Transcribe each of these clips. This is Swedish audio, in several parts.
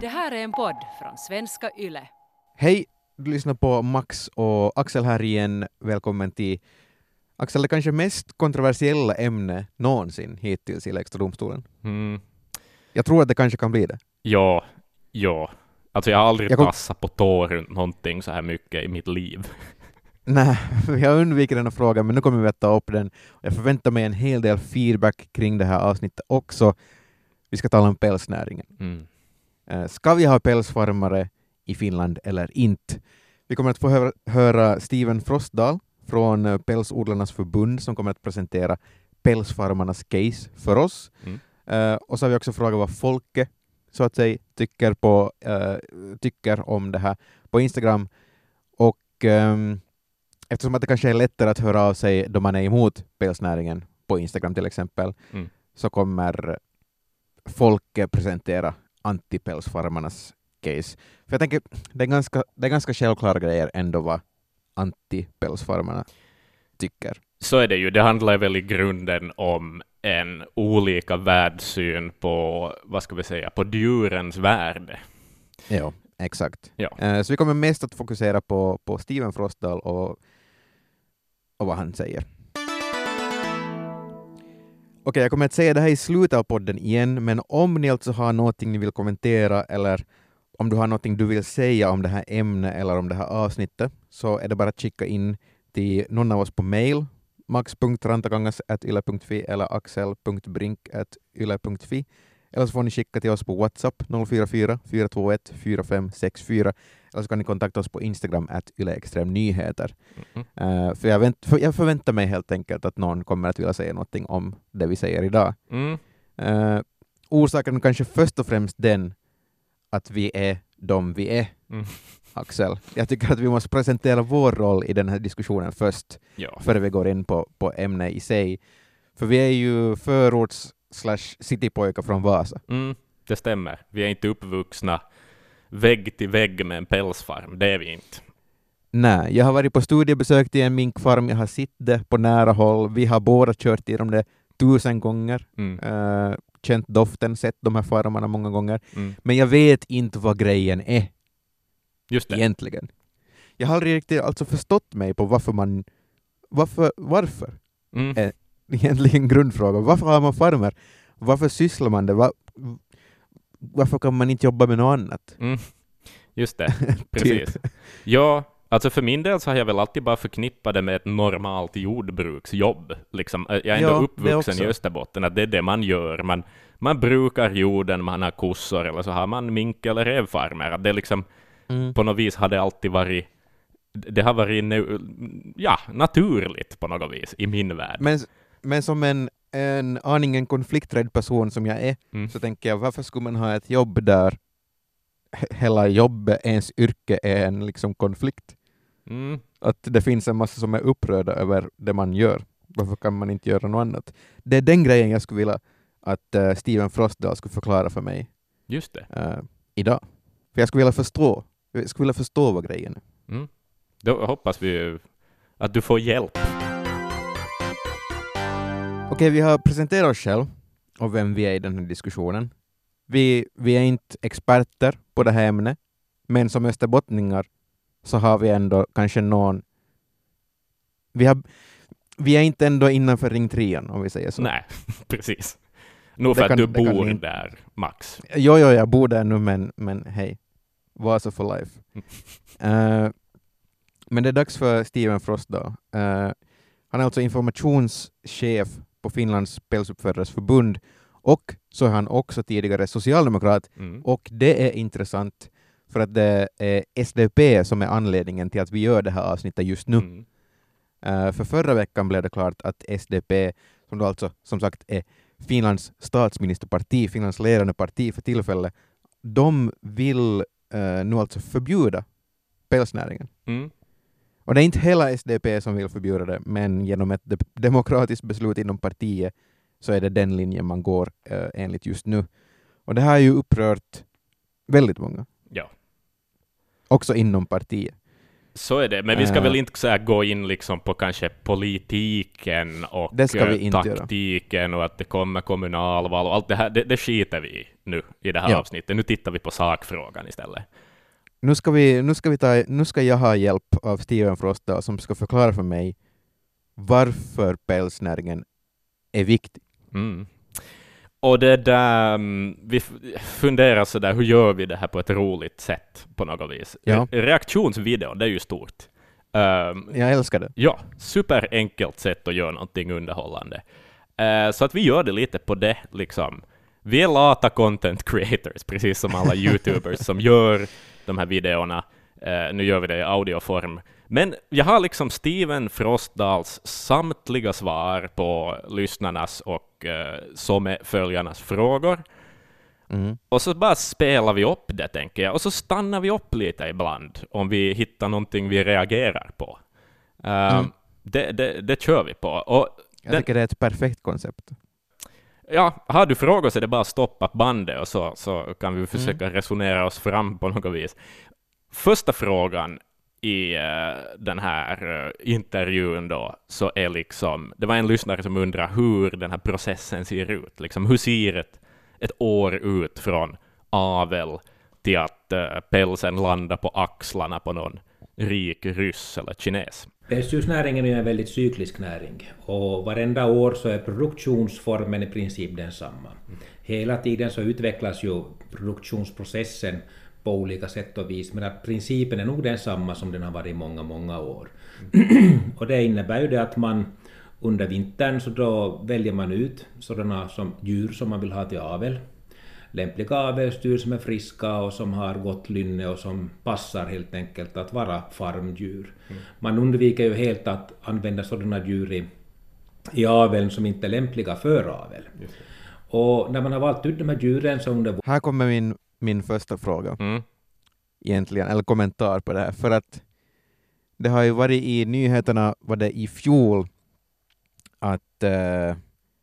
Det här är en podd från svenska YLE. Hej, du lyssnar på Max och Axel här igen. Välkommen till Axel, det kanske mest kontroversiella ämne någonsin hittills i Lägsta domstolen. Mm. Jag tror att det kanske kan bli det. Ja, ja. Alltså jag har aldrig Jag kom- tassat på tå runt någonting så här mycket i mitt liv. Nej, vi har undvikit den här frågan, men nu kommer vi att ta upp den. Jag förväntar mig en hel del feedback kring det här avsnittet också. Vi ska tala om pälsnäringen. Mm. Eh, Ska vi ha pälsfarmare i Finland eller inte? Vi kommer att få höra, höra Steven Frostdahl från eh, Pälsodlarnas förbund som kommer att presentera pälsfarmarnas case för oss. Mm. Eh, och så har vi också frågat vad folket så att säga tycker, på, eh, tycker om det här på Instagram. Och ehm, eftersom att det kanske är lättare att höra av sig då man är emot pälsnäringen på Instagram till exempel, Mm. så kommer folket presentera antipälsfarmarnas case. För jag tänker, det är ganska, det är ganska självklara grejer ändå vad antipälsfarmarna tycker. Så är det ju. Det handlar väl i grunden om en olika världssyn på, vad ska vi säga, på djurens värde. Ja, exakt. Ja. Eh, Så vi kommer mest att fokusera på, på Steven Frostdahl och, och vad han säger. Okej, jag kommer att säga det här i slutet av podden igen, men om ni alltså har någonting ni vill kommentera eller om du har någonting du vill säga om det här ämnet eller om det här avsnittet så är det bara att skicka in till någon av oss på mail max.rantakangas.yle.fi eller axel.brink.yle.fi eller så får ni skicka till oss på WhatsApp 044 421 4564 eller så kan ni kontakta oss på Instagram at yleextremnyheter. Mhm. Uh, för, jag vänt, för jag förväntar mig helt enkelt att någon kommer att vilja säga någonting om det vi säger idag. Mm. Uh, orsaken kanske först och främst den att vi är de vi är, Mm. Axel. Jag tycker att vi måste presentera vår roll i den här diskussionen först, Ja. före vi går in på, på ämnet i sig. För vi är ju förorts slash citypojkar från Vasa. Mm. Det stämmer. Vi är inte uppvuxna vägg till vägg med en pälsfarm. Det är vi inte. Nej, jag har varit på studiebesök till en minkfarm, jag har sett det på nära håll, vi har båda kört igenom det tusen gånger, Mm. uh, känt doften, sett de här farmarna många gånger, Mm. men jag vet inte vad grejen är Just det. egentligen. Jag har aldrig riktigt alltså förstått mig på varför man, varför, varför? Mm. Egentligen grundfråga, varför har man farmer? Varför sysslar man det? Va, varför kan man inte jobba med något annat? Mm. Just det. Precis. Typ. Ja, alltså för min del så har jag väl alltid bara förknippat det med ett normalt jordbruksjobb. Liksom, jag är ändå Ja, uppvuxen i Österbotten, att det är det man gör. Man, man brukar jorden, man har kossor, eller så har man mink eller revfarmer. Att det liksom, Mm. på något vis har det alltid varit, det har varit ja, naturligt på något vis i min värld. Men, men som en, en aningen konflikträdd person som jag är, Mm. så tänker jag varför skulle man ha ett jobb där he- hela jobbet, ens yrke, är en liksom konflikt? Mm. Att det finns en massa som är upprörda över det man gör. Varför kan man inte göra något annat? Det är den grejen jag skulle vilja att eh, Steven Frostdahl skulle förklara för mig Just det. eh, idag. För jag skulle vilja förstå, jag skulle vilja förstå vad grejen är. Mm. Då hoppas vi att du får hjälp. Okej, vi har presenterat oss själv och vem vi är i den här diskussionen. Vi, vi är inte experter på det här ämnet, men som österbottningar så har vi ändå kanske någon... Vi, har, vi är inte ändå innanför ring om vi säger så. Nej, precis. Nog Det för kan- att du det kan bor ni- där, Max. Jo, jo, jag bor där nu, men, men hej. Vasa for life. Eh, men det är dags för Steven Frost då. Eh, han är alltså informationschef på Finlands pälsuppfödares förbund och så är han också tidigare socialdemokrat Mm. och det är intressant för att det är SDP som är anledningen till att vi gör det här avsnittet just nu. Mm. Eh, för förra veckan blev det klart att SDP, som då alltså som sagt är Finlands statsministerparti, Finlands ledande parti för tillfället, de vill eh, nu alltså förbjuda pälsnäringen. Mm. Och det är inte hela SDP som vill förbjuda det, men genom ett de- demokratiskt beslut inom partiet så är det den linjen man går eh, enligt just nu. Och det här har ju upprört väldigt många, Ja. också inom partiet. Så är det, men vi ska Eh. väl inte så gå in liksom på kanske politiken och eh, inte göra. taktiken och att det kommer kommunalval och allt det här, det, det skiter vi i nu i det här Ja. avsnittet. Nu tittar vi på sakfrågan istället. Nu ska, vi, nu, ska vi ta, nu ska jag ha hjälp av Steven Frostdahl som ska förklara för mig varför pälsnäringen är viktig. Mm. Och det där, mm, vi funderar så där, hur gör vi det här på ett roligt sätt på något vis? Ja. Reaktionsvideon, det är ju stort. Ehm, Jag älskar det. Ja, superenkelt sätt att göra någonting underhållande. Eh, så att vi gör det lite på det, liksom. Vi är lata content creators, precis som alla YouTubers som gör de här videorna. Eh, nu gör vi det i audioform. Men jag har liksom Steven Frostdals samtliga svar på lyssnarnas och eh, som följarnas frågor. Mm. Och så bara spelar vi upp det, tänker jag. Och så stannar vi upp lite ibland om vi hittar någonting vi reagerar på. Um, Mm. det, det, det kör vi på. Och Jag Den- tycker det är ett perfekt koncept. Ja, har du frågor så är det bara att stoppa bandet och så, så kan Mm. vi försöka resonera oss fram på något vis. Första frågan i eh, den här eh, intervjun då, så är liksom, det var en lyssnare som undrar hur den här processen ser ut. Liksom, hur ser ett, ett år ut från avel till att eh, pälsen landar på axlarna på någon rik ryss eller kines? Pälsdjursnäringen är ju en väldigt cyklisk näring och varenda år så är produktionsformen i princip densamma. Hela tiden så utvecklas ju produktionsprocessen på olika sätt och vis men att principen är nog densamma som den har varit i många, många år. och det innebär ju det att man under vintern så då väljer man ut sådana som djur som man vill ha till avel lämpliga avelsdjur som är friska och som har gott lynne och som passar helt enkelt att vara farmdjur. Man undviker ju helt att använda sådana djur i, i aveln som inte är lämpliga för avel. Och när man har valt ut de här djuren så under Här kommer min, min första fråga, Mm. egentligen, eller kommentar på det här, för att det har ju varit i nyheterna, var det i fjol, att, eh,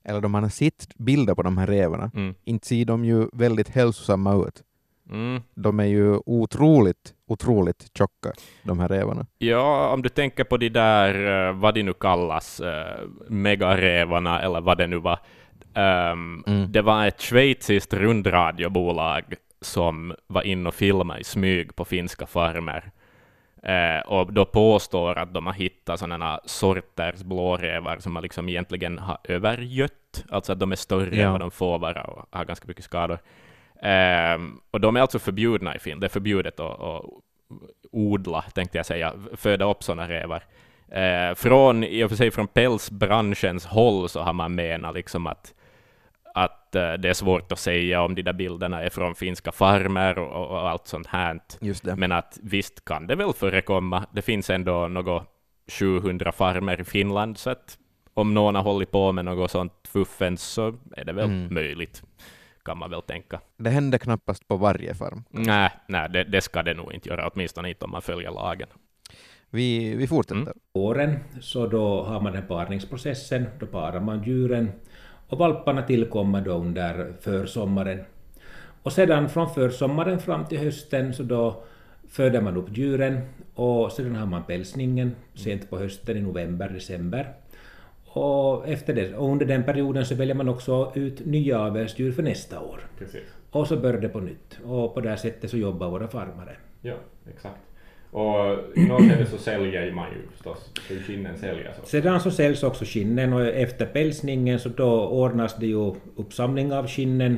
eller de man har sett bilder på de här rävarna, Mm. inte ser de ju väldigt hälsosamma ut. Mm. De är ju otroligt, otroligt tjocka, de här rävarna. Ja, om du tänker på de där, eh, vad de nu kallas, eh, megarävarna eller vad det nu var. Ehm, Mm. Det var ett schweiziskt rundradiobolag som var inne och filmade i smyg på finska farmer. Eh, och då påstår att de har hittat sådana sorters blårävar som man liksom egentligen har övergött, alltså att de är större Ja. än vad de får vara och har ganska mycket skador. Ehm, och de är alltså förbjudna i Finland. Det är förbjudet att, att odla, tänkte jag säga, föda upp sådana rävar. Eh, från, i och för sig från pälsbranschens håll så har man menat liksom att, att eh, det är svårt att säga om de där bilderna är från finska farmer och, och allt sånt här. Just det. Men att visst kan det väl förekomma. Det finns ändå något 700 farmer i Finland, så att om någon har hållit på med något sånt fuffens så är det väl Mm. möjligt, kan man väl tänka. Det händer knappast på varje farm. Nej, nej det, det ska det nog inte göra, åtminstone inte om man följer lagen. Vi, vi fortsätter. Mm. åren så då har man den parningsprocessen, då parar man djuren och valparna tillkommer då under försommaren. Och sedan från försommaren fram till hösten så då föder man upp djuren och sedan har man pälsningen sent på hösten i november, december. Och, efter det, och under den perioden så väljer man också ut nya avelsdjur för nästa år. Precis. Och så börjar det på nytt. Och på det här sättet så jobbar våra farmare. Ja, exakt. Och i något skede så säljer man ju förstås, så skinnen säljas också. Sedan så säljs också skinnen och efter pälsningen så då ordnas det ju uppsamling av skinnen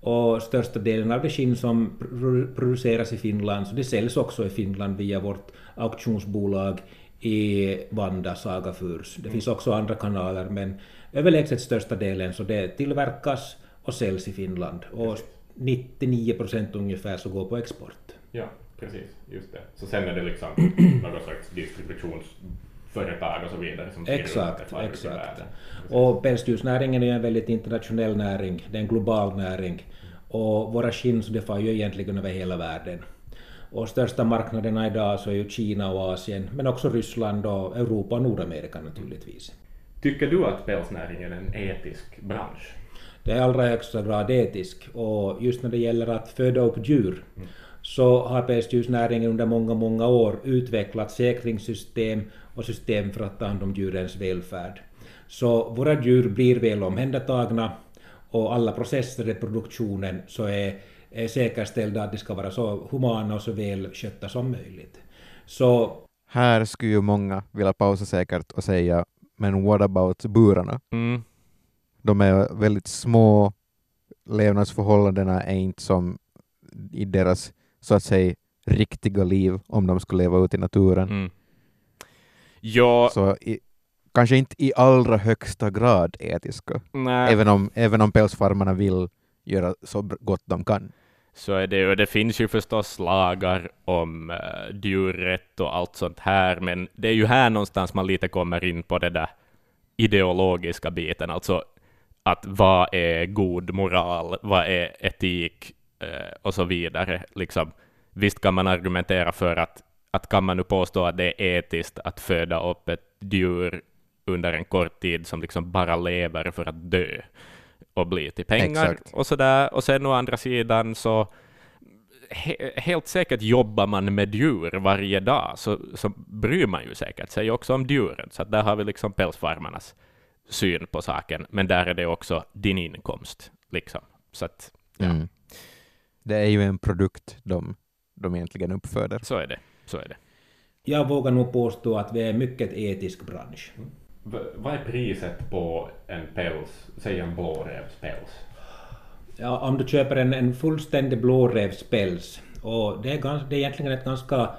och största delen av det skinn som pr- produceras i Finland så det säljs också i Finland via vårt auktionsbolag i Vanda Saga Furs. Det finns också andra kanaler men överlägset största delen så det tillverkas och säljs i Finland och 99 procent ungefär så går på export. Ja, precis, just det. Så sen är det liksom något slags distributionsföretag och så vidare som Exakt, exakt. Och pälsdjursnäringen är ju en väldigt internationell näring, det är en global näring. Och våra skinn så det far ju egentligen över hela världen. Och största marknaderna idag så är ju Kina och Asien, men också Ryssland och Europa och Nordamerika naturligtvis. Tycker du att pälsnäringen är en etisk bransch? Det är allra högsta grad etisk och just när det gäller att föda upp djur så har pälsdjursnäringen under många, många år utvecklat säkringssystem och system för att ta hand om djurens välfärd. Så våra djur blir väl omhändertagna och alla processer i produktionen så är, är säkerställda att de ska vara så humana och så väl skötta som möjligt. Så Här skulle ju många vilja pausa säkert och säga men what about burarna? Mm. De är väldigt små, levnadsförhållandena är inte som i deras så att säga riktiga liv om de skulle leva ute i naturen. Mm. Ja, Så i, kanske inte i allra högsta grad etiska, nej. även, om, även om pälsfarmarna vill göra så gott de kan. så är det, och det finns ju förstås lagar om uh, djurrätt och allt sånt här, men det är ju här någonstans man lite kommer in på det där ideologiska biten, alltså att vad är god moral, vad är etik och så vidare. Liksom, visst kan man argumentera för att, att kan man nu påstå att det är etiskt att föda upp ett djur under en kort tid som liksom bara lever för att dö och bli till pengar Exakt. och sådär. Och sen å andra sidan så he, helt säkert jobbar man med djur varje dag, så, så bryr man ju säkert sig också om djuren. Så där har vi liksom pälsfarmarnas syn på saken, men där är det också din inkomst. Liksom. Så att, ja, Mm. Det är ju en produkt de, de egentligen uppföder. så är det. Så är det. jag vågar nog påstå att vi är en mycket etisk bransch. vad är priset på en päls, säg en blårävspäls? Ja, om du köper en, en fullständig blårävspäls, och det är, gans, det är egentligen ett ganska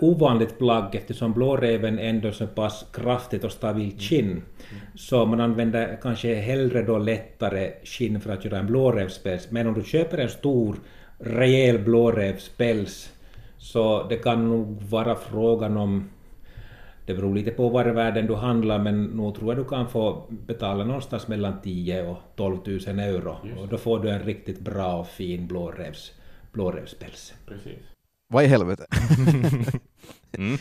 ovanligt plagg eftersom blåräven ändå är så pass kraftigt och stabilt skinn. Så man använder kanske hellre då lättare skinn för att göra en blårävspäls. Men om du köper en stor rejäl blårävspäls så det kan nog vara frågan om det beror lite på var i världen du handlar, men nog tror jag du kan få betala någonstans mellan 10 och 12 000 euro. Och då får du en riktigt bra och fin blårävs, blårävspäls. Precis. Vad i helvete? Mm.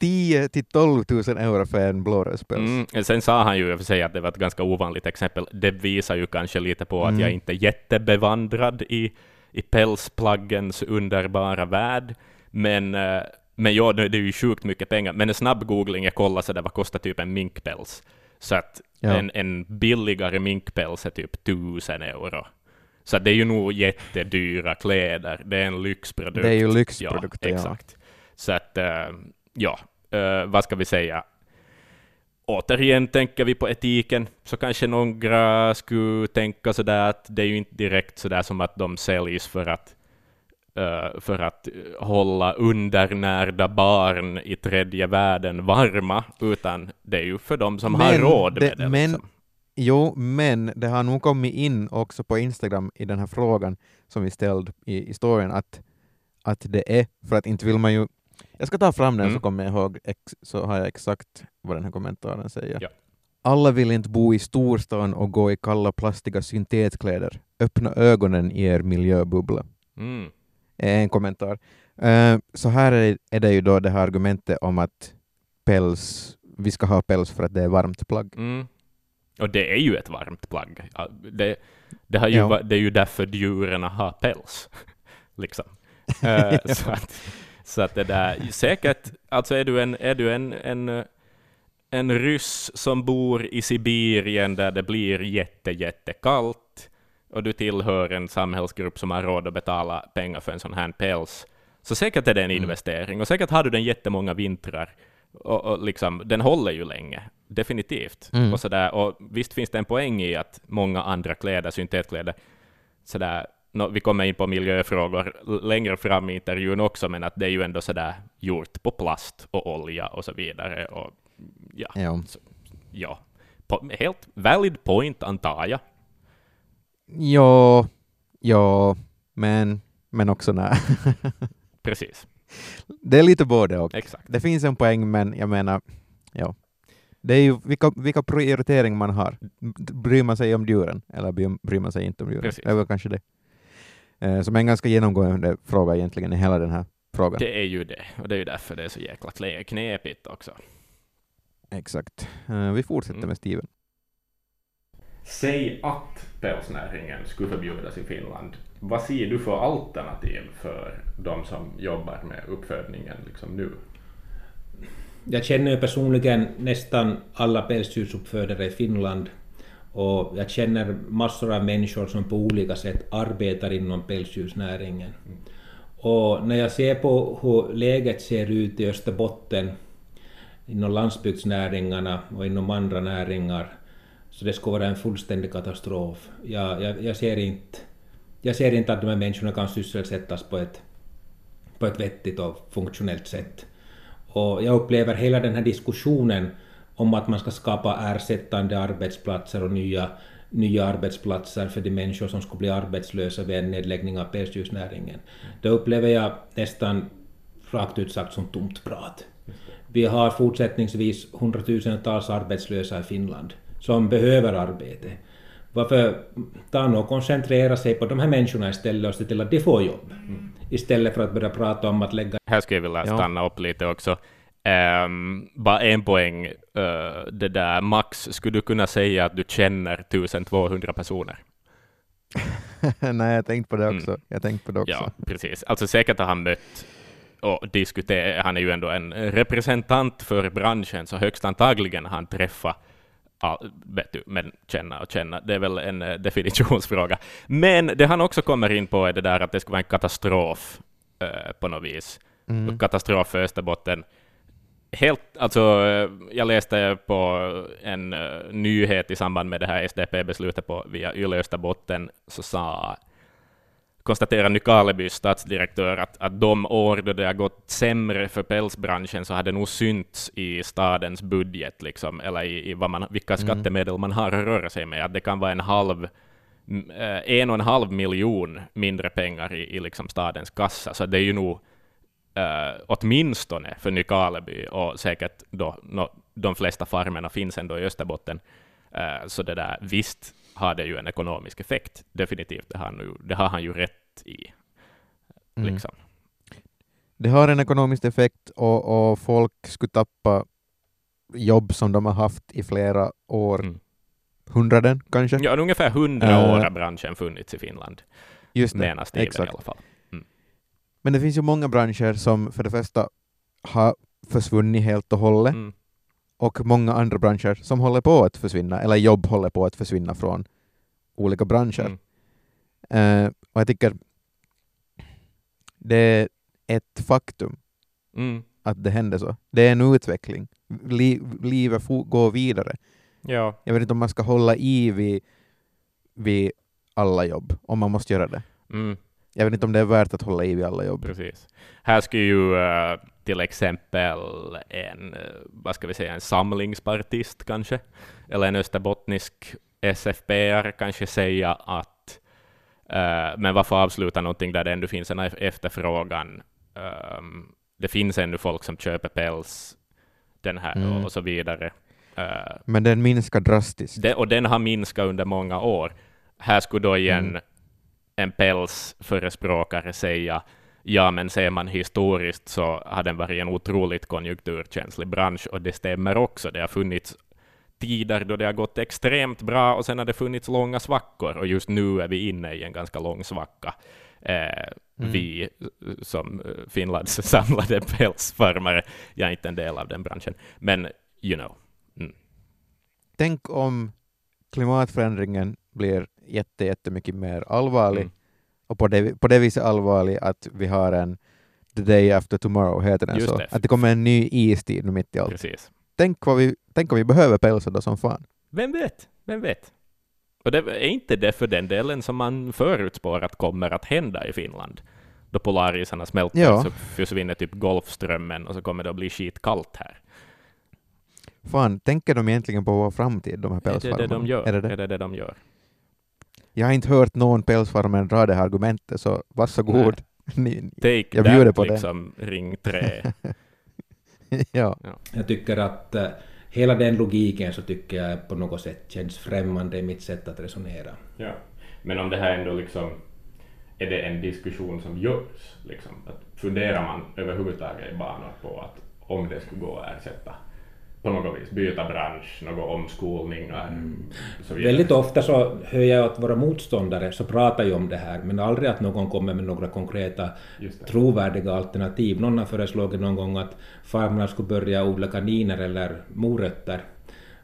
10 till 12 000 euro för en blårödspäls. Mm. Sen sa han ju i och för sig att det var ett ganska ovanligt exempel. Det visar ju kanske lite på att Mm. jag inte är jättebevandrad i, i pälsplaggens underbara värld. Men, eh, men ja, det det är ju sjukt mycket pengar. Men en snabb googling, jag kollade så där, vad kostar typ en minkpäls? Så att Ja. en, en billigare minkpäls är typ 1000 euro. Så det är ju nog jättedyra kläder. Det är en lyxprodukt. Det är ju lyxprodukter, ja. ja. Exakt. Så att, eh, ja, eh, vad ska vi säga? Återigen tänker vi på etiken, så kanske några skulle tänka sådär att det är ju inte direkt sådär som att de säljs för att eh, för att hålla undernärda barn i tredje världen varma, utan det är ju för de som har Men råd det- med det. men- liksom. Jo, men det har nog kommit in också på Instagram i den här frågan som vi ställde i historien att, att det är, för att inte vill man ju... Jag ska ta fram den Mm. så kommer jag ihåg, ex, så har jag exakt vad den här kommentaren säger. Ja. Alla vill inte bo i storstan och gå i kalla plastiga syntetkläder. Öppna ögonen i er miljöbubbla. Mm. är en kommentar. Eh, så här är, är det ju då det här argumentet om att päls, vi ska ha päls för att det är varmt plagg. Mm. Och det är ju ett varmt plagg. Det, det, har ju, Ja. det är ju därför djuren har päls. liksom. Eh, så, att, så att det där, säkert, alltså är du en, är du en, en, en ryss som bor i Sibirien där det blir jätte, jättekallt och du tillhör en samhällsgrupp som har råd att betala pengar för en sån här päls, så säkert är det en Mm. investering och säkert har du den jättemånga vintrar och, och liksom, den håller ju länge, definitivt. Mm. Och, sådär, och visst finns det en poäng i att många andra kläder, syntetkläder, sådär, nå, vi kommer in på miljöfrågor längre fram i intervjun också, men att det är ju ändå sådär gjort på plast och olja och så vidare. Och, ja, Ja. ja. Po- helt valid point antar jag. Ja, ja, men, men också nej. Precis, det är lite både och. exakt. Det finns en poäng, men jag menar, ja. Det är ju vilka, vilka prioriteringar man har. Bryr man sig om djuren eller bryr- man sig inte om djuren? Precis. Det är väl kanske det. Eh, som är en ganska genomgående fråga egentligen i hela den här frågan. Det är ju det, och det är ju därför det är så jäkla knepigt också. Exakt. Eh, vi fortsätter Mm. med Steven. Säg att pälsnäringen skulle förbjudas i Finland vad ser du för alternativ för de som jobbar med uppfödningen liksom nu? Jag känner ju personligen nästan alla pälsdjursuppfödare i Finland och jag känner massor av människor som på olika sätt arbetar inom pälsdjursnäringen. Och när jag ser på hur läget ser ut i Österbotten inom landsbygdsnäringarna och inom andra näringar så det skulle vara en fullständig katastrof. Jag, jag, jag, ser inte, jag ser inte att de här människorna kan sysselsättas på ett, på ett vettigt och funktionellt sätt. Och jag upplever hela den här diskussionen om att man ska skapa ersättande arbetsplatser och nya, nya arbetsplatser för de människor som skulle bli arbetslösa vid en nedläggning av pälsdjursnäringen. Det upplever jag nästan rakt ut sagt som tomt prat. Vi har fortsättningsvis hundratusentals arbetslösa i Finland som behöver arbete. Varför ta och koncentrera sig på de här människorna istället och se till att de får jobb? Mm. Istället för att börja prata om att lägga... Här skulle jag vilja stanna ja. upp lite också. Um, bara en poäng, uh, det där Max, skulle du kunna säga att du känner 1200 personer? Nej, jag tänkte på det också. Mm. Jag tänkte på det också. Ja, precis. Alltså säkert har han mött och diskuterat, han är ju ändå en representant för branschen, så högst antagligen har han träffat Vet du, men känna och känna, det är väl en uh, definitionsfråga. Men det han också kommer in på är det där att det ska vara en katastrof uh, på något vis. Mm. Katastrof för Österbotten. Helt, alltså, jag läste på en uh, nyhet i samband med det här SDP-beslutet på via Yle Österbotten, så sa konstaterar Nykarlebys stadsdirektör att, att de år då det har gått sämre för pälsbranschen så har det nog synts i stadens budget, liksom, eller i, i vad man, vilka mm. skattemedel man har att röra sig med. Att det kan vara en halv eh, en och en halv miljon mindre pengar i, i liksom stadens kassa, så det är ju nog uh, åtminstone för Nykarleby och säkert då no, de flesta farmerna finns ändå i Österbotten. Uh, så det där, visst har det ju en ekonomisk effekt, definitivt. Det har, nu, det har han ju rätt i. Mm. Liksom. Det har en ekonomisk effekt och, och folk skulle tappa jobb som de har haft i flera år. Mm. Hundraden kanske? Ja, ungefär hundra uh, år har branschen funnits i Finland. Just det, exakt. i alla fall. Mm. Men det finns ju många branscher som för det första har försvunnit helt och hållet. Mm och många andra branscher som håller på att försvinna, eller jobb håller på att försvinna från olika branscher. Mm. Uh, och jag tycker det är ett faktum mm. att det händer så. Det är en utveckling. Li livet går vidare. Ja. Jag vet inte om man ska hålla i vid, vid alla jobb, om man måste göra det. Mm. Jag vet inte om det är värt att hålla i vid alla jobb. Precis. Här skulle ju uh, till exempel en, uh, vad ska vi säga, en samlingspartist kanske, eller en österbottnisk SFPR kanske säga att uh, men varför avsluta någonting där det ändå finns en efterfrågan? Um, det finns ännu folk som köper päls, den här mm. och så vidare. men den minskar drastiskt. Det, och den har minskat under många år. Här skulle då igen mm en pälsförespråkare säga ja, men ser man historiskt så har den varit en otroligt konjunkturkänslig bransch, och det stämmer också. Det har funnits tider då det har gått extremt bra, och sen har det funnits långa svackor, och just nu är vi inne i en ganska lång svacka. Eh, mm. Vi som Finlands samlade pälsfarmare, jag är inte en del av den branschen, men you know. Mm. Tänk om klimatförändringen blir jätte, jättemycket mer allvarlig mm. och på det, på det viset allvarlig att vi har en The Day After Tomorrow, heter den Just så, det. att det kommer en ny istid mitt i allt. Precis. Tänk vad vi, tänk om vi behöver pälsar då som fan. Vem vet, vem vet? Och det är inte det för den delen som man förutspår att kommer att hända i Finland. Då polarisarna smälter ja. så försvinner typ Golfströmmen och så kommer det att bli skitkallt här. Fan, tänker de egentligen på vår framtid, de här pälsfarmarna? Är det det de gör? Är det det, är det, det de gör? Jag har inte hört någon pälsfarmare dra det här argumentet, så varsågod. Ni, Take jag bjuder på liksom, det. ring tre. ja. ja. Jag tycker att uh, hela den logiken så tycker jag på något sätt känns främmande i mitt sätt att resonera. Ja. Men om det här ändå liksom är det en diskussion som görs? Liksom? Att funderar man överhuvudtaget i banor på att om det skulle gå att ersätta på något vis byta bransch, några omskolningar. Mm. Väldigt ofta så hör jag att våra motståndare så pratar ju om det här, men aldrig att någon kommer med några konkreta trovärdiga alternativ. Någon har föreslagit någon gång att farmarna skulle börja odla kaniner eller morötter.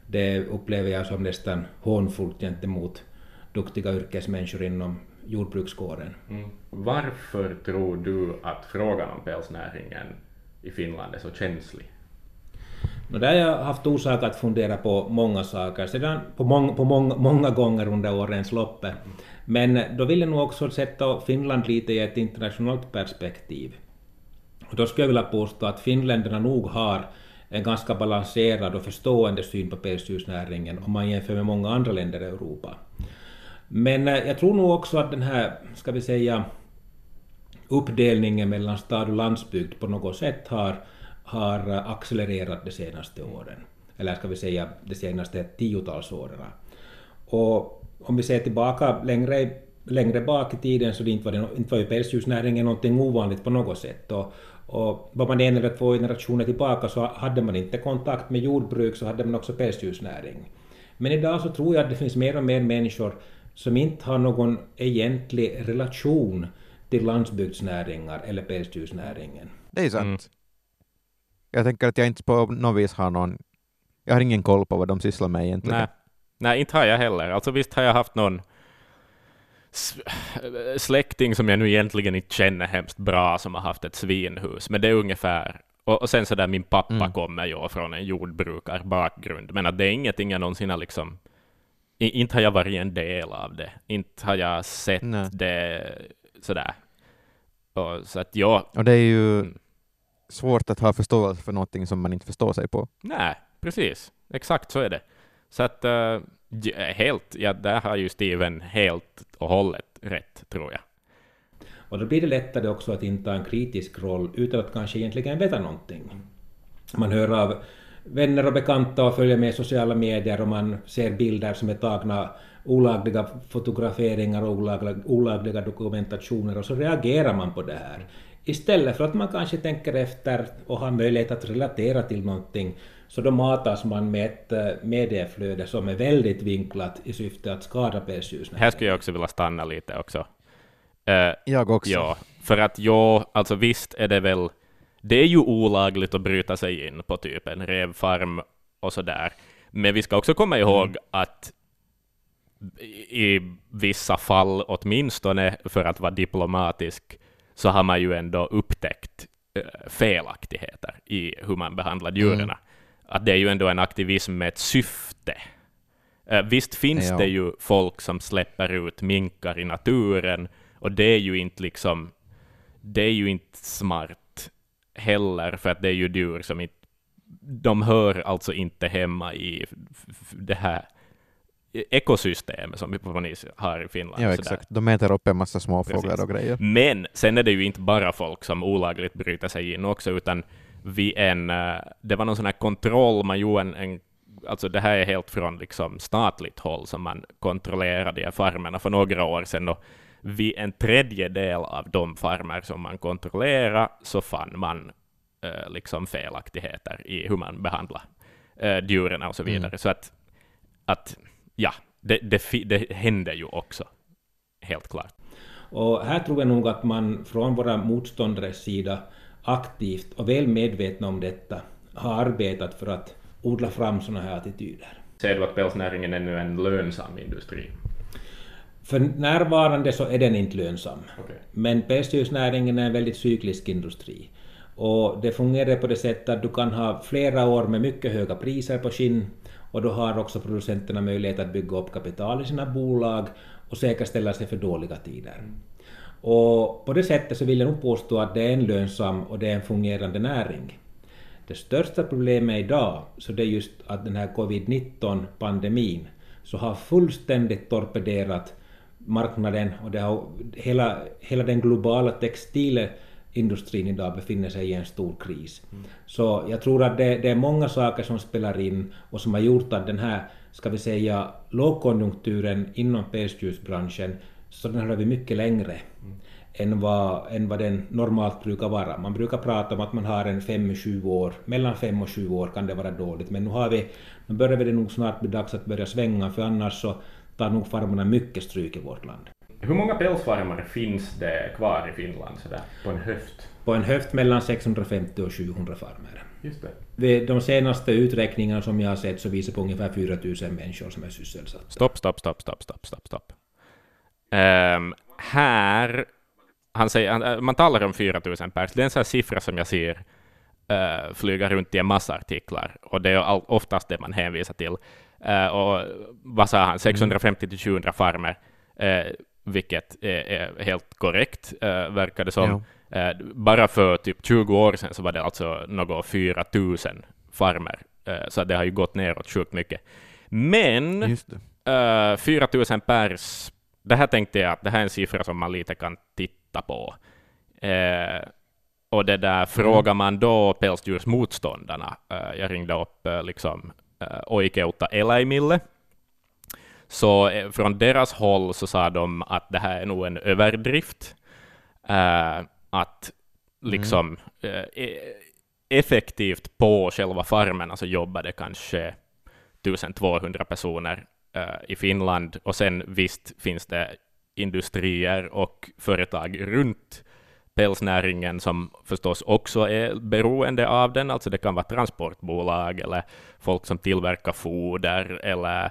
Det upplever jag som nästan hånfullt gentemot duktiga yrkesmänniskor inom jordbrukskåren. Mm. Varför tror du att frågan om pälsnäringen i Finland är så känslig? No, där har jag haft orsak att fundera på många saker, sedan på, mång, på mång, många gånger under årens lopp. Men då vill jag nog också sätta Finland lite i ett internationellt perspektiv. Och då skulle jag vilja påstå att finländarna nog har en ganska balanserad och förstående syn på pälsdjursnäringen om man jämför med många andra länder i Europa. Men eh, jag tror nog också att den här, ska vi säga, uppdelningen mellan stad och landsbygd på något sätt har, har accelererat de senaste åren. Eller ska vi säga de senaste tiotals åren. Och om vi ser tillbaka längre, längre bak i tiden så inte var, det, inte var ju pälsdjursnäringen någonting ovanligt på något sätt. Och, och var man en eller två generationer tillbaka så hade man inte kontakt med jordbruk så hade man också pälsdjursnäring. Men idag så tror jag att det finns mer och mer människor som inte har någon egentlig relation till landsbygdsnäringar eller pälsdjursnäringen. Det är sant. Mm. Jag tänker att jag inte på något vis har någon... Jag har ingen koll på vad de sysslar med egentligen. Nej, Nej inte har jag heller. Alltså visst har jag haft någon släkting som jag nu egentligen inte känner hemskt bra som har haft ett svinhus, men det är ungefär och, och sen så där min pappa mm. kommer ju från en jordbrukarbakgrund, men att det är ingenting jag någonsin har liksom inte har jag varit en del av det. Inte har jag sett Nej. det sådär. Och, så att ja. Och det är ju mm. Svårt att ha förståelse för någonting som man inte förstår sig på. Nej, precis. Exakt så är det. Så att uh, helt, ja, där har ju Steven helt och hållet rätt, tror jag. Och då blir det lättare också att inta en kritisk roll utan att kanske egentligen veta någonting. Man hör av vänner och bekanta och följer med sociala medier och man ser bilder som är tagna olagliga fotograferingar och olagliga, olagliga dokumentationer och så reagerar man på det här. Istället för att man kanske tänker efter och har möjlighet att relatera till någonting så då matas man med ett eh, medieflöde som är väldigt vinklat i syfte att skada pälsdjursnäringen. Här skulle jag också vilja stanna lite också. Uh, jag också. Ja, för att ja, alltså visst är det väl det är ju olagligt att bryta sig in på typ en revfarm och så där. Men vi ska också komma ihåg mm. att i vissa fall, åtminstone för att vara diplomatisk, så har man ju ändå upptäckt eh, felaktigheter i hur man behandlar djuren. Mm. Att det är ju ändå en aktivism med ett syfte. Eh, visst finns ja. det ju folk som släpper ut minkar i naturen, och det är ju inte liksom det är ju inte smart heller, för att det är ju djur som inte... De hör alltså inte hemma i det här ekosystemet som vi på har i Finland. Ja, exakt. De äter upp en massa småfåglar och grejer. Men sen är det ju inte bara folk som olagligt bryter sig in också, utan vid en... Eh, det var någon sån här kontroll, man gjorde en, en alltså det här är helt från liksom statligt håll som man kontrollerar de här farmerna för några år sedan, och vid en tredjedel av de farmer som man kontrollerade så fann man eh, liksom felaktigheter i hur man behandlar eh, djuren och så mm. vidare. Mm. Så att, att ja, det, det, det händer ju också, helt klart. Och här tror jag nog att man från våra motståndares sida aktivt och väl medvetna om detta har arbetat för att odla fram sådana här attityder. Ser du att pälsnäringen är nu en lönsam industri? För närvarande så är den inte lönsam. Okay. Men pälsdjursnäringen är en väldigt cyklisk industri. Och det fungerar på det sättet att du kan ha flera år med mycket höga priser på skinn och då har också producenterna möjlighet att bygga upp kapital i sina bolag och säkerställa sig för dåliga tider. Och på det sättet så vill jag nog påstå att det är en lönsam och det är en fungerande näring. Det största problemet idag så det är just att den här covid-19 pandemin så har fullständigt torpederat marknaden och det har, hela, hela den globala textilen textilindustrin idag befinner sig i en stor kris. Mm. Så jag tror att det, det, är många saker som spelar in och som har gjort att den här, ska vi säga, lågkonjunkturen inom pälsdjursbranschen, så den har vi mycket längre mm. än vad, än vad den normalt brukar vara. Man brukar prata om att man har en 5-7 år, mellan 5 och 7 år kan det vara dåligt, men nu, har vi, nu börjar det nog snart bli dags att börja svänga, för annars så tar nog farmarna mycket stryk i vårt land. Hur många pälsfarmare finns det kvar i Finland sådär, på en höft? På en höft mellan 650 och 700 farmer. Just det. De senaste uträkningarna som jag har sett så visar på ungefär 4000 människor som är sysselsatta. Stopp, stopp, stopp, stopp, stopp, stopp, stopp. Um, här, han säger, man talar om 4000 pers, det är en sån här siffra som jag ser uh, flyga runt i en massa artiklar, och det är all, oftast det man hänvisar till. Uh, och vad sa han, 650 till 700 farmer, uh, vilket är, är, helt korrekt, uh, verkar det som. Ja. bara för typ 20 år sedan så var det alltså något 4000 farmer, så det har ju gått neråt sjukt mycket. Men uh, 4000 pers det här tänkte jag att det här är en siffra som man lite kan titta på. Eh, och det där mm. frågar man då pälsdjursmotståndarna, eh, jag ringde upp eh, liksom eh, Oikeutta Eläimille, så eh, från deras håll så sa de att det här är nog en överdrift, eh, att liksom mm. E-, effektivt på själva farmen alltså jobbade kanske 1200 personer uh, i Finland, och sen visst finns det industrier och företag runt pälsnäringen som förstås också är beroende av den, alltså det kan vara transportbolag eller folk som tillverkar foder eller uh,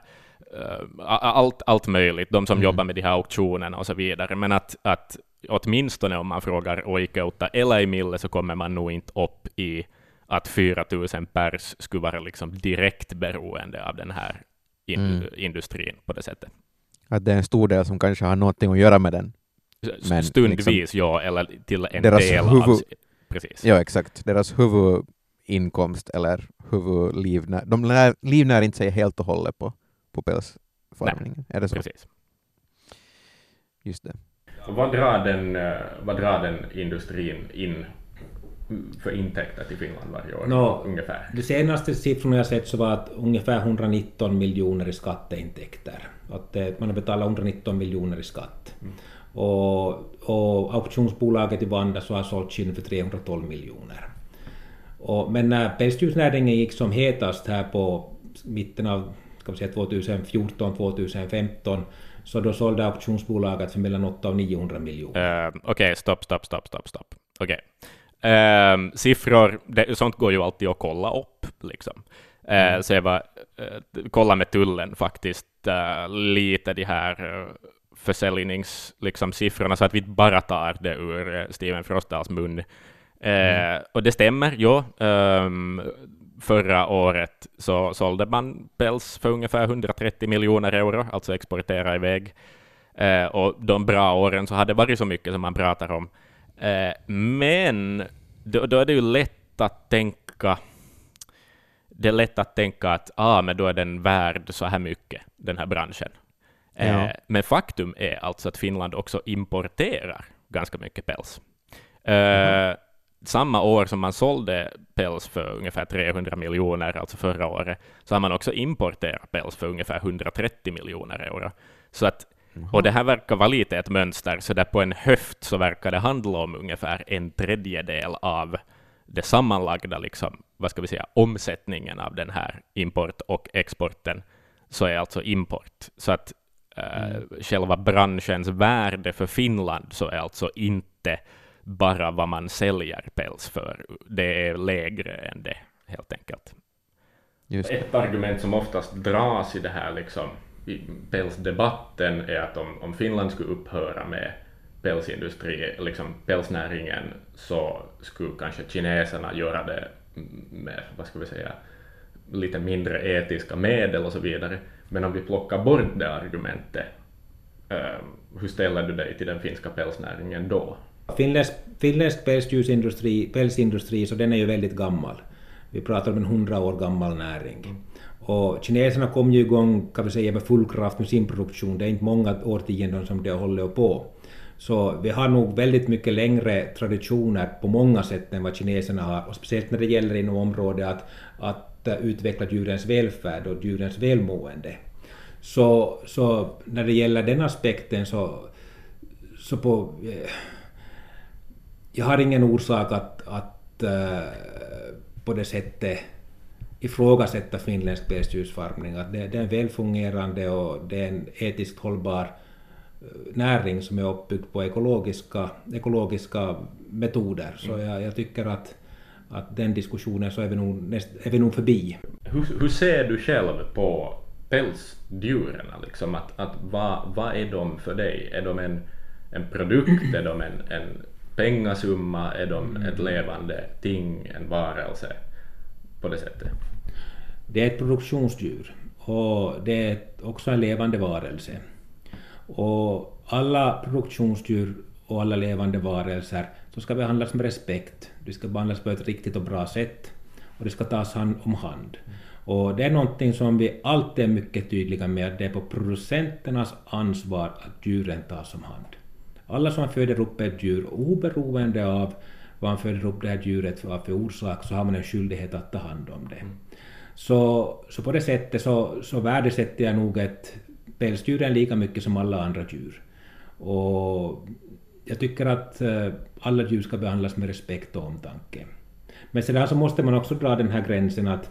allt, allt möjligt, de som mm. jobbar med de här auktionerna och så vidare, men att, att åtminstone om man frågar Oikeutta eller i Mille så kommer man nog inte upp i att 4 000 pers skulle vara liksom direkt beroende av den här in, mm. industrin på det sättet. Att det är en stor del som kanske har någonting att göra med den. Men Stundvis liksom, ja, eller till en del huvud, av... Precis. Ja, exakt. Deras huvudinkomst eller huvudlivnär... De livnär inte sig helt och hållet på, på pälsfarmningen. Är det så? Precis. Just det. Vad drar den, eh, vad drar den industrin in för intäkter till Finland varje år? No, ungefär? De senaste siffrorna jag sett så var att ungefär 119 miljoner i skatteintäkter. Att eh, man har betalat 119 miljoner i skatt. Mm. Och, och auktionsbolaget i Vanda så har sålt skinn för 312 miljoner. Och, men när pälsdjursnäringen gick som hetast här på mitten av 2014-2015 så då sålde auktionsbolaget för mellan 800 och 900 miljoner. Uh, Okej, okay, stopp, stopp, stopp, stopp, stopp. Okej. Okay. Uh, siffror, det, sånt går ju alltid att kolla upp. Liksom. Uh, mm. Så jag var, uh, kolla med tullen faktiskt lite de här försäljningssiffrorna, liksom, så att vi inte bara tar det ur Steven Frostdals mun. Mm. Och det stämmer, jo. Um, förra året så sålde man päls för ungefär 130 miljoner euro, alltså exportera iväg. och de bra åren så hade det varit så mycket som man pratar om. Eh, men då, då, är det ju lätt att tänka det är lätt att tänka att ah, men då är den värd så här mycket, den här branschen. Ja. Eh, men faktum är alltså att Finland också importerar ganska mycket päls. Mm. Samma år som man sålde päls för ungefär 300 miljoner, alltså förra året, så har man också importerat päls för ungefär 130 miljoner euro. Så att och det här verkar vara lite ett mönster, så där på en höft så verkar det handla om ungefär en tredjedel av det sammanlagda, liksom, vad ska vi säga, omsättningen av den här import och exporten, så är alltså import. Så att äh, mm. själva branschens värde för Finland så är alltså inte bara vad man säljer päls för, det är lägre än det, helt enkelt. Just. Ett argument som oftast dras i det här liksom, pälsdebatten är att om, om Finland skulle upphöra med pälsindustri, liksom pälsnäringen, så skulle kanske kineserna göra det med, vad ska vi säga, lite mindre etiska medel och så vidare. Men om vi plockar bort det argumentet, uh, hur ställer du dig till den finska pälsnäringen då? Finländsk, finländsk pälsdjursindustri, pälsindustri, så den är ju väldigt gammal. Vi pratar om en hundra år gammal näring. Mm. Och kineserna kom ju igång kan vi säga, med full kraft med sin produktion. Det är inte många årtionden som det håller på. Så vi har nog väldigt mycket längre traditioner på många sätt än vad kineserna har, och speciellt när det gäller inom området att, att utveckla djurens välfärd och djurens välmående. Så, så när det gäller den aspekten så, så på, jag har ingen orsak att, att uh, på det sättet ifrågasätta finländsk pälsdjursfarmning. Att det, det är en välfungerande och det är en etiskt hållbar näring som är uppbyggd på ekologiska, ekologiska metoder. Så mm. jag, jag tycker att, att den diskussionen så är vi nog, näst, är vi nog förbi. Hur, hur ser du själv på pälsdjuren? Liksom att, att vad, vad är de för dig? Är de en, en produkt? Är de en, en pengasumma? Är de ett levande ting, en varelse? På det sättet? Det är ett produktionsdjur och det är också en levande varelse. Och alla produktionsdjur och alla levande varelser så ska behandlas med respekt. De ska behandlas på ett riktigt och bra sätt och det ska tas hand om hand. Och det är någonting som vi alltid är mycket tydliga med, att det är på producenternas ansvar att djuren tas om hand. Alla som föder upp ett djur, oberoende av vad man föder upp det här djuret för, för orsak, så har man en skyldighet att ta hand om det. Så, så på det sättet så, så värdesätter jag nog ett pälsdjuren lika mycket som alla andra djur. Och jag tycker att eh, alla djur ska behandlas med respekt och omtanke. Men sedan så måste man också dra den här gränsen att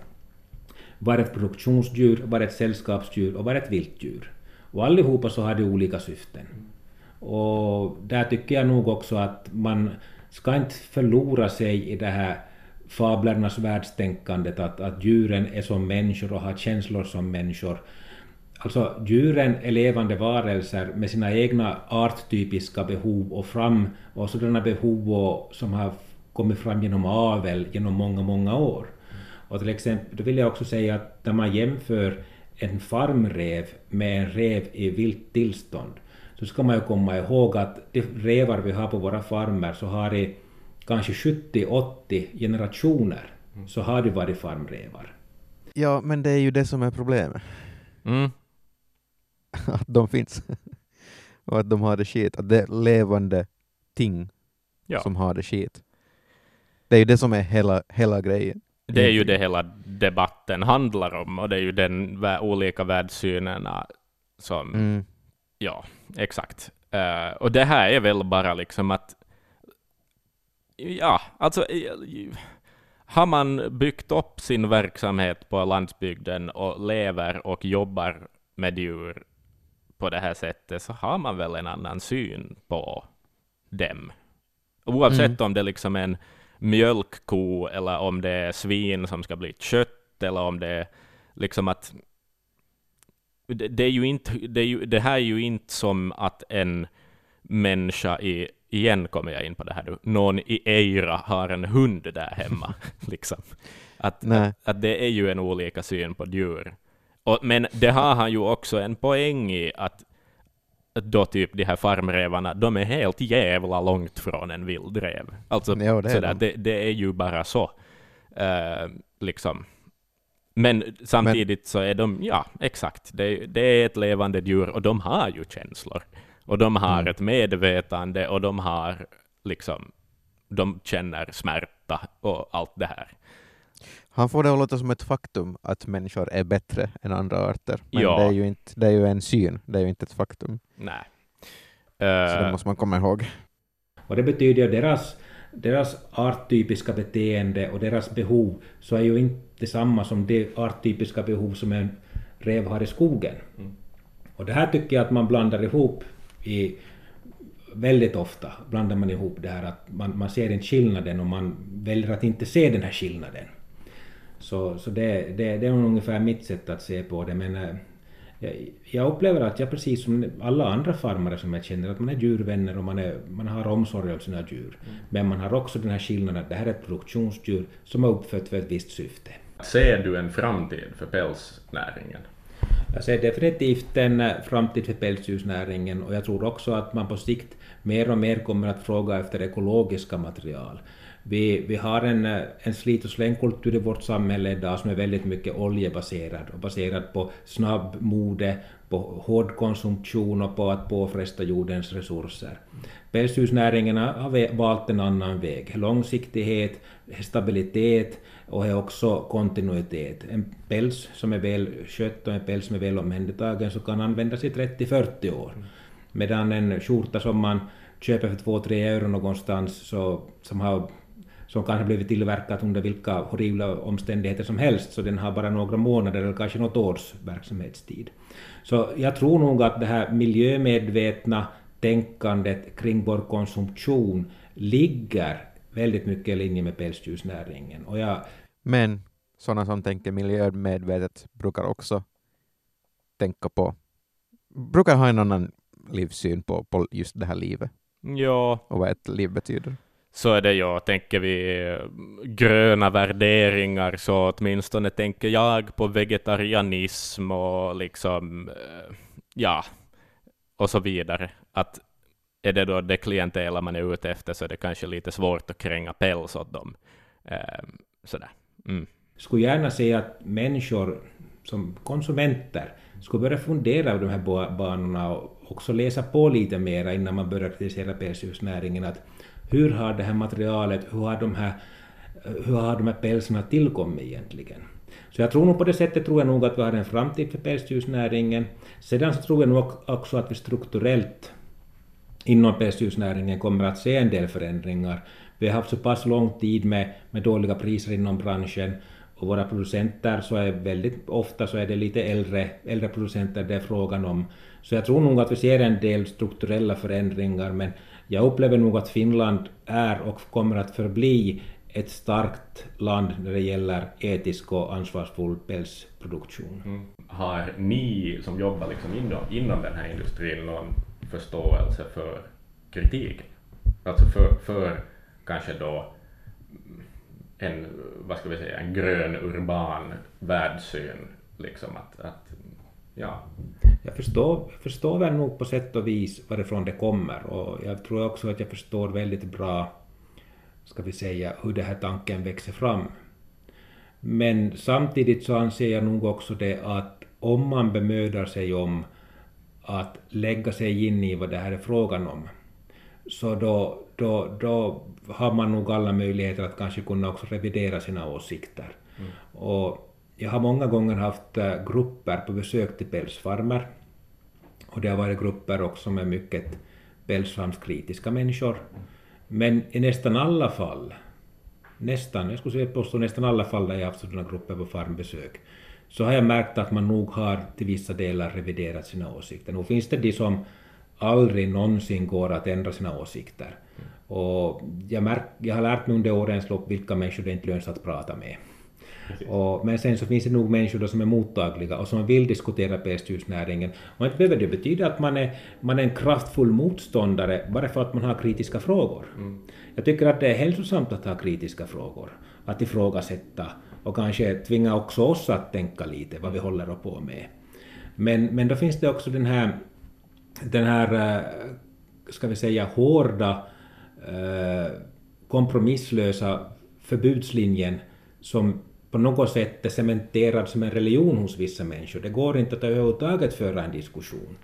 vad är ett produktionsdjur, vad är ett sällskapsdjur och vad är ett viltdjur? Och allihopa så har de olika syften. Och där tycker jag nog också att man ska inte förlora sig i det här fablernas världstänkandet att, att djuren är som människor och har känslor som människor. Alltså djuren är levande varelser med sina egna arttypiska behov och fram och sådana behov och, som har kommit fram genom avel genom många, många år. Och till exempel, då vill jag också säga att när man jämför en farmrev med en rev i vilt tillstånd så ska man ju komma ihåg att de revar vi har på våra farmer så har i kanske 70-80 generationer så har de varit farmrevar. Ja, men det är ju det som är problemet. Mm. att de finns. och att de har det skit. Att det är levande ting Ja. som har det skit. Det är ju det som är hela, hela grejen. Det är ju det hela debatten handlar om och det är ju den olika världssynerna som, Mm. Ja, exakt. Eh, och det här är väl bara liksom att, ja, alltså, har man byggt upp sin verksamhet på landsbygden och lever och jobbar med djur på det här sättet så har man väl en annan syn på dem. Oavsett Mm. om det liksom är en mjölkko eller om det är svin som ska bli kött eller om det är liksom att det, det är ju inte, det, är ju, det här är ju inte som att en människa i, igen kommer jag in på det här nu, någon i Eira har en hund där hemma. liksom. att, att, att det är ju en olika syn på djur. Och, men det har han ju också en poäng i att då typ de här farmrävarna, de är helt jävla långt från en vild räv. Alltså, Ja, det är sådär, de. det, det är ju bara så. Eh, liksom. Men samtidigt så är de, ja, exakt, det, det är ett levande djur och de har ju känslor. Och de har Mm. ett medvetande och de har liksom, de känner smärta och allt det här. Han får det att låta som ett faktum att människor är bättre än andra arter. Men Ja. det, är ju inte, det är ju en syn, det är ju inte ett faktum. Nej. Så det Eh, måste man komma ihåg. Och det betyder ju deras, deras arttypiska beteende och deras behov så är ju inte detsamma som det arttypiska behov som en räv har i skogen. Och det här tycker jag att man blandar ihop i väldigt ofta blandar man ihop det här att man, man ser inte skillnaden och man väljer att inte se den här skillnaden. Så, så det, det, det är ungefär mitt sätt att se på det. Men eh, jag, upplever att jag precis som alla andra farmare som jag känner, att man är djurvänner och man, är, man har omsorg om sina djur. Men man har också den här skillnaden att det här är ett produktionsdjur som är uppfött för ett visst syfte. ser du en framtid för pälsnäringen? Jag ser definitivt en eh, framtid för pälsdjursnäringen och jag tror också att man på sikt mer och mer kommer att fråga efter ekologiska material. Vi, vi har en, eh, en slit och slängkultur i vårt samhälle idag som är väldigt mycket oljebaserad och baserad på snabb mode, på hård konsumtion och på att påfresta jordens resurser. Pälsdjursnäringen har valt en annan väg. Långsiktighet, stabilitet och är också kontinuitet. En päls som är väl skött och en päls som är väl omhändertagen så kan användas i 30-40 år. Medan en skjorta som man köper för 2-3 euro någonstans så, som har som kanske blivit tillverkat under vilka horribla omständigheter som helst, så den har bara några månader eller kanske något års verksamhetstid. Så jag tror nog att det här miljömedvetna tänkandet kring vår konsumtion ligger väldigt mycket i linje med pälsdjursnäringen. Och jag, Men sådana som tänker miljömedvetet brukar också tänka på, brukar ha en annan livssyn på, på just det här livet Ja, och vad ett liv betyder så är det jag. Tänker vi gröna värderingar så åtminstone tänker jag på vegetarianism och liksom, eh, ja, och så vidare. Att är det då det klientel man är ute efter så är det kanske lite svårt att kränga päls åt dem. Ehm, sådär. Mm. skulle gärna se att människor som konsumenter skulle börja fundera över de här banorna och också läsa på lite mera innan man börjar kritisera pälsdjursnäringen. Att hur har det här materialet, hur har de här, hur har de här pälsarna tillkommit egentligen? Så jag tror nog på det sättet tror jag nog att vi har en framtid för pälsdjursnäringen. Sedan så tror jag nog också att vi strukturellt inom pälsdjursnäringen kommer att se en del förändringar. Vi har haft så pass lång tid med, med dåliga priser inom branschen och våra producenter så är väldigt ofta så är det lite äldre, äldre producenter det är frågan om. Så jag tror nog att vi ser en del strukturella förändringar men jag upplever nog att Finland är och kommer att förbli ett starkt land när det gäller etisk och ansvarsfull pälsproduktion. Mm. Har ni som jobbar liksom inom, inom den här industrin någon förståelse för kritik? Alltså för, för kanske då en, vad ska vi säga, en grön urban världssyn, liksom att, att ja. Jag förstår, jag förstår väl nog på sätt och vis varifrån det kommer och jag tror också att jag förstår väldigt bra, ska vi säga, hur den här tanken växer fram. Men samtidigt så anser jag nog också det att om man bemödar sig om att lägga sig in i vad det här är frågan om, så då, då, då har man nog alla möjligheter att kanske kunna också revidera sina åsikter. Och jag har många gånger haft eh, grupper på besök till pälsfarmer. Och det har varit grupper också med mycket pälsfarmskritiska människor. Men i nästan alla fall, nästan, jag skulle påstå nästan alla fall där jag haft sådana grupper på farmbesök, så har jag märkt att man nog har till vissa delar reviderat sina åsikter. Nu finns det de som aldrig någonsin går att ändra sina åsikter. Och jag, märk, jag har lärt mig under årens lopp vilka människor det inte lönar sig att prata med. Och, men sen så finns det nog människor då som är mottagliga och som vill diskutera pälsdjursnäringen. Och inte behöver det betyda att man är, man är en kraftfull motståndare bara för att man har kritiska frågor. Jag tycker att det är hälsosamt att ha kritiska frågor, att ifrågasätta och kanske tvinga också oss att tänka lite vad vi håller på med. Men, men då finns det också den här, den här eh, ska vi säga, hårda, eh, kompromisslösa förbudslinjen som på något sätt är cementerad som en religion hos vissa människor. Det går inte att överhuvudtaget föra en diskussion.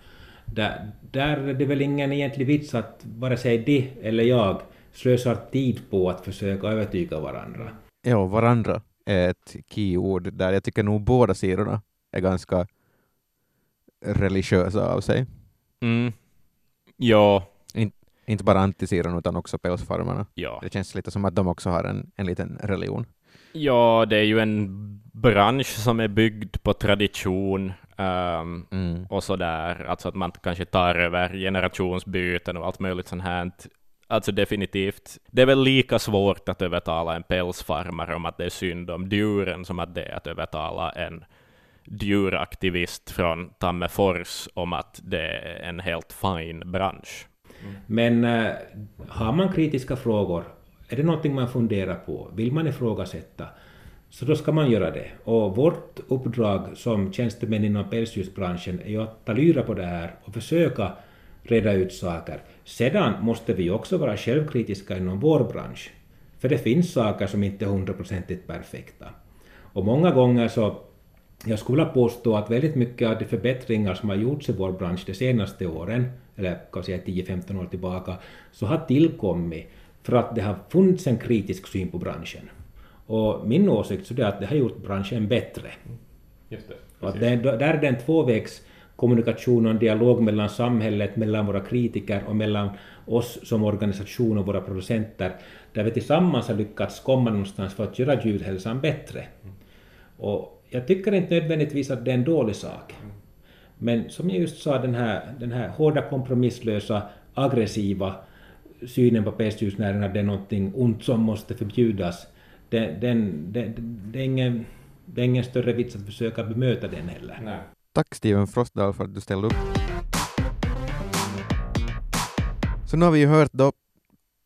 Där, där är det väl ingen egentlig vits att vare sig de eller jag slösar tid på att försöka övertyga varandra. Ja, varandra är ett keyord där. Jag tycker nog båda sidorna är ganska religiösa av sig. Mm. Ja, Inte bara antisidan utan också pälsfarmarna. ja. Det känns lite som att de också har en, en liten religion. Ja, det är ju en bransch som är byggd på tradition ehm, Mm. och sådär. Alltså att man kanske tar över generationsbyten och allt möjligt sånt här. Alltså definitivt. Det är väl lika svårt att övertala en pälsfarmare om att det är synd om djuren som att det är att övertala en djuraktivist från Tammerfors om att det är en helt fin bransch. Men äh, har man kritiska frågor, är det någonting man funderar på, vill man ifrågasätta, så då ska man göra det. Och vårt uppdrag som tjänstemän inom pälsdjursbranschen är ju att ta lyra på det här och försöka reda ut saker. Sedan måste vi också vara självkritiska inom vår bransch. För det finns saker som inte är hundraprocentigt perfekta. Och många gånger så jag skulle vilja påstå att väldigt mycket av de förbättringar som har gjorts i vår bransch de senaste åren, eller kanske 10-15 år tillbaka, så har tillkommit för att det har funnits en kritisk syn på branschen. Och min åsikt så är att det har gjort branschen bättre. Just det. Att det, där är det en tvåvägs kommunikation och en dialog mellan samhället, mellan våra kritiker och mellan oss som organisation och våra producenter, där vi tillsammans har lyckats komma någonstans för att göra djurhälsan bättre. Och jag tycker inte nödvändigtvis att det är en dålig sak. Men som jag just sa, den här, den här hårda kompromisslösa, aggressiva synen på pälsdjursnäringen att det är någonting ont som måste förbjudas, den, den, den, det, är ingen, det är ingen större vits att försöka bemöta den heller. Nej. Tack Steven Frostdahl för att du ställde upp. Så nu har vi ju hört då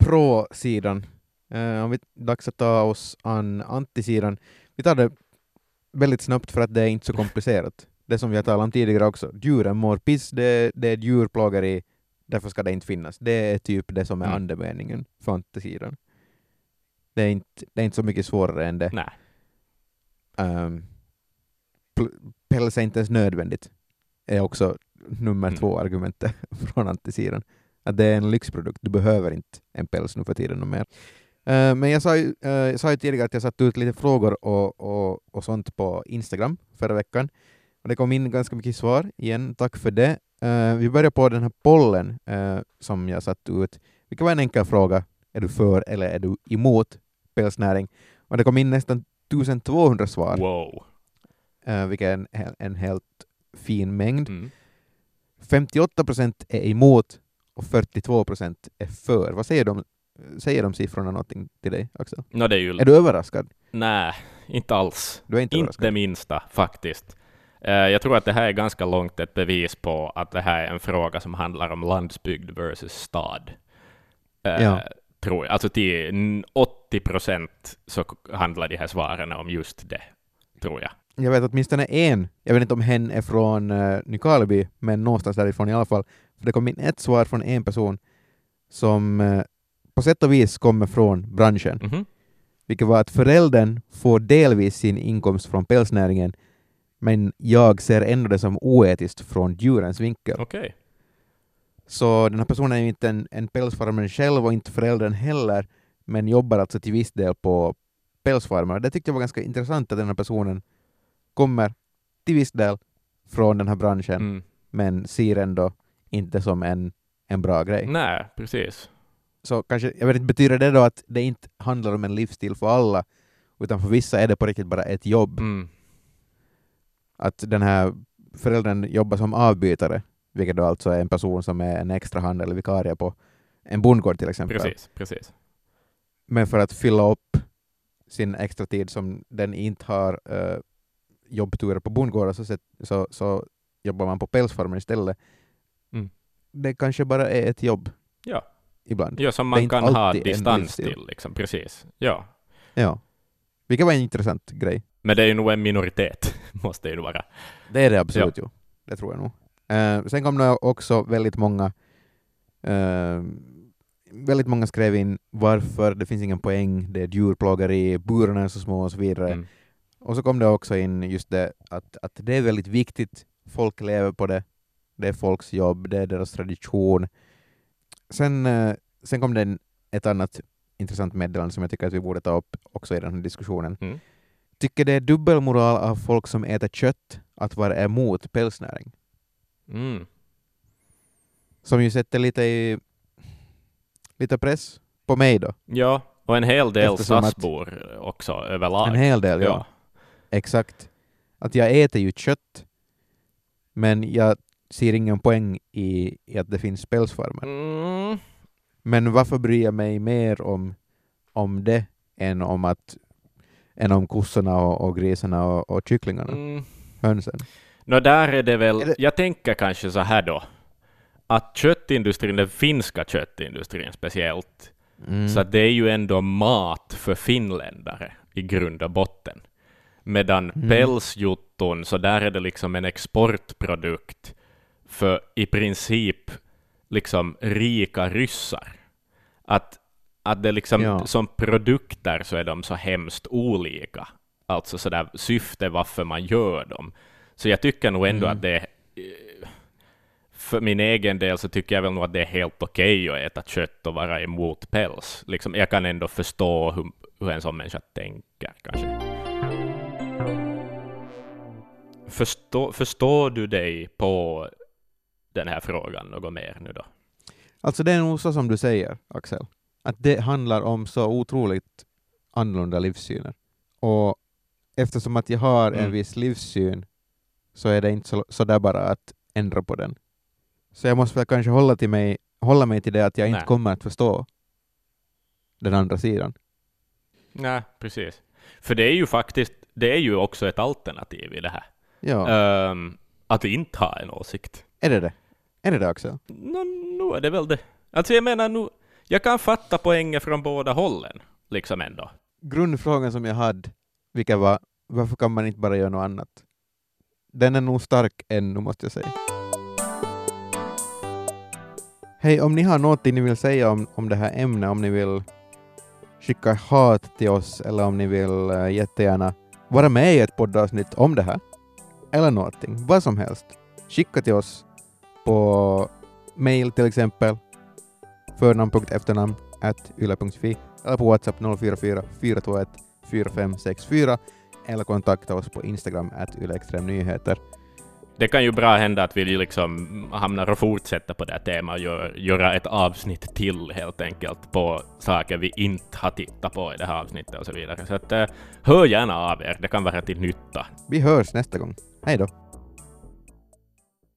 pro-sidan. Eh, om vi dags att ta oss an anti-sidan. Vi tar det väldigt snabbt för att det är inte så komplicerat. Det som vi har talat om tidigare också. Djuren mår piss, det, det är djurplågeri, därför ska det inte finnas. Det är typ det som är Mm. andemeningen för antisidan. Det är, inte, det är inte så mycket svårare än det. Nej. Um, päls är inte ens nödvändigt, är också nummer Mm. två argumentet från antisidan. Att det är en lyxprodukt, du behöver inte en päls nu för tiden och mer. Eh, men jag sa, ju, eh, jag sa ju tidigare att jag satt ut lite frågor och, och, och sånt på Instagram förra veckan. Och det kom in ganska mycket svar igen, tack för det. Eh, vi börjar på den här pollen eh, som jag satt ut. Vilket var en enkel fråga. Är du för eller är du emot pälsnäring? Och det kom in nästan 1200 svar, Wow. eh, vilket är en, en helt fin mängd. Mm. 58 procent är emot och 42 procent är för. Vad säger de, säger de siffrorna någonting till dig, Axel? No, det är ju... Är du överraskad? Nej, inte alls. Du är inte, Inte överraskad? det minsta, faktiskt. Eh, Jag tror att det här är ganska långt ett bevis på att det här är en fråga som handlar om landsbygd versus stad. Eh, Ja. Tror jag. Alltså till 80 procent så handlar de här svaren om just det, tror jag. Jag vet åtminstone en, jag vet inte om hen är från uh, Nykarleby, men någonstans därifrån i alla fall. För det kom in ett svar från en person som eh, på sätt och vis kommer från branschen, Mhm. vilket var att föräldern får delvis sin inkomst från pälsnäringen, men jag ser ändå det som oetiskt från djurens vinkel. Okej. Så den här personen är ju inte en, en pälsfarmare själv och inte föräldern heller, men jobbar alltså till viss del på pälsfarmar. Det tyckte jag var ganska intressant att den här personen kommer till viss del från den här branschen, Mm. men ser ändå inte som en, en bra grej. Nej, precis. Så kanske, jag vet inte, betyder det då att det inte handlar om en livsstil för alla, utan för vissa är det på riktigt bara ett jobb? Mm. Att den här föräldern jobbar som avbytare, vilket då alltså är en person som är en extra hand eller vikarie på en bondgård till exempel. Precis, precis. Men för att fylla upp sin extra tid som den inte har uh, jobbturer på bondgårdar så, så, så jobbar man på pälsfarmen istället. Mm. Det kanske bara är ett jobb Ja. ibland. Ja, som man kan ha distans till, liksom. Precis. Ja. Ja. Vilket var en intressant grej. Men det är ju nog en minoritet, måste det ju vara. Det är det absolut ju. Det tror jag nog. Eh, sen kom det också väldigt många eh, väldigt många skrev in varför det finns ingen poäng, det är djurplågeri, burarna är så små och så vidare. Mm. Och så kom det också in just det att, att det är väldigt viktigt, folk lever på det, det är folks jobb, det är deras tradition. Sen, eh, sen kom det ett annat intressant meddelande som jag tycker att vi borde ta upp också i den här diskussionen. Mm. Tycker det är dubbelmoral av folk som äter kött att vara emot pälsnäring? Mm. Som ju sätter lite, i, lite press på mig då. Ja, och en hel del SAS-bor också överlag. En hel del, ja. ja. Exakt. Att jag äter ju kött, men jag ser ingen poäng i, i att det finns pälsfarmar. Mm. Men varför bryr jag mig mer om, om det än om, att, än om kossorna och, och grisarna och, och kycklingarna, Mm. hönsen? Nå, där är det väl, jag tänker kanske så här då, att köttindustrin, den finska köttindustrin speciellt, Mm. så att det är ju ändå mat för finländare i grund och botten. Medan Mm. pälsjutton, så där är det liksom en exportprodukt för i princip liksom rika ryssar. Att, att det liksom, Ja. som produkter så är de så hemskt olika. Alltså sådär syfte varför man gör dem. Så jag tycker nog ändå Mm. att det eh, för min egen del så tycker jag väl nog att det är helt okej att äta kött och vara emot päls. Liksom, jag kan ändå förstå hur, hur en sån människa tänker, kanske. Förstå, förstår du dig på den här frågan något mer nu då? Alltså det är nog så som du säger, Axel, att det handlar om så otroligt annorlunda livssyner. Och eftersom att jag har en Mm. viss livssyn så är det inte så, så där bara att ändra på den. Så jag måste väl kanske hålla, till mig, hålla mig till det att jag inte Nej. kommer att förstå den andra sidan. Nej, precis. För det är ju faktiskt, det är ju också ett alternativ i det här. Ja, Ehm, att inte ha en åsikt. är det det? Är det det Axel? Nå, nu är det väl det. Alltså jag menar, nu, jag kan fatta poängen från båda hållen, liksom ändå. Grundfrågan som jag hade, vilka var varför kan man inte bara göra något annat? Den är nog stark ännu måste jag säga. Hej, om ni har någonting ni vill säga om, om det här ämnet, om ni vill skicka hat till oss eller om ni vill uh, jättegärna vara med i ett poddavsnitt om det här, eller någonting, vad som helst, skicka till oss på mail till exempel, förnamn.efternamn at yle.fi eller på WhatsApp 044 421 4564 eller kontakta oss på Instagram at ylextremnyheter. Det kan ju bra hända att vi liksom hamnar och fortsätter på det här temat och gör, göra ett avsnitt till helt enkelt på saker vi inte har tittat på i det här avsnittet och så vidare. Så att, eh, hör gärna av er, det kan vara till nytta. Vi hörs nästa gång. Hej då!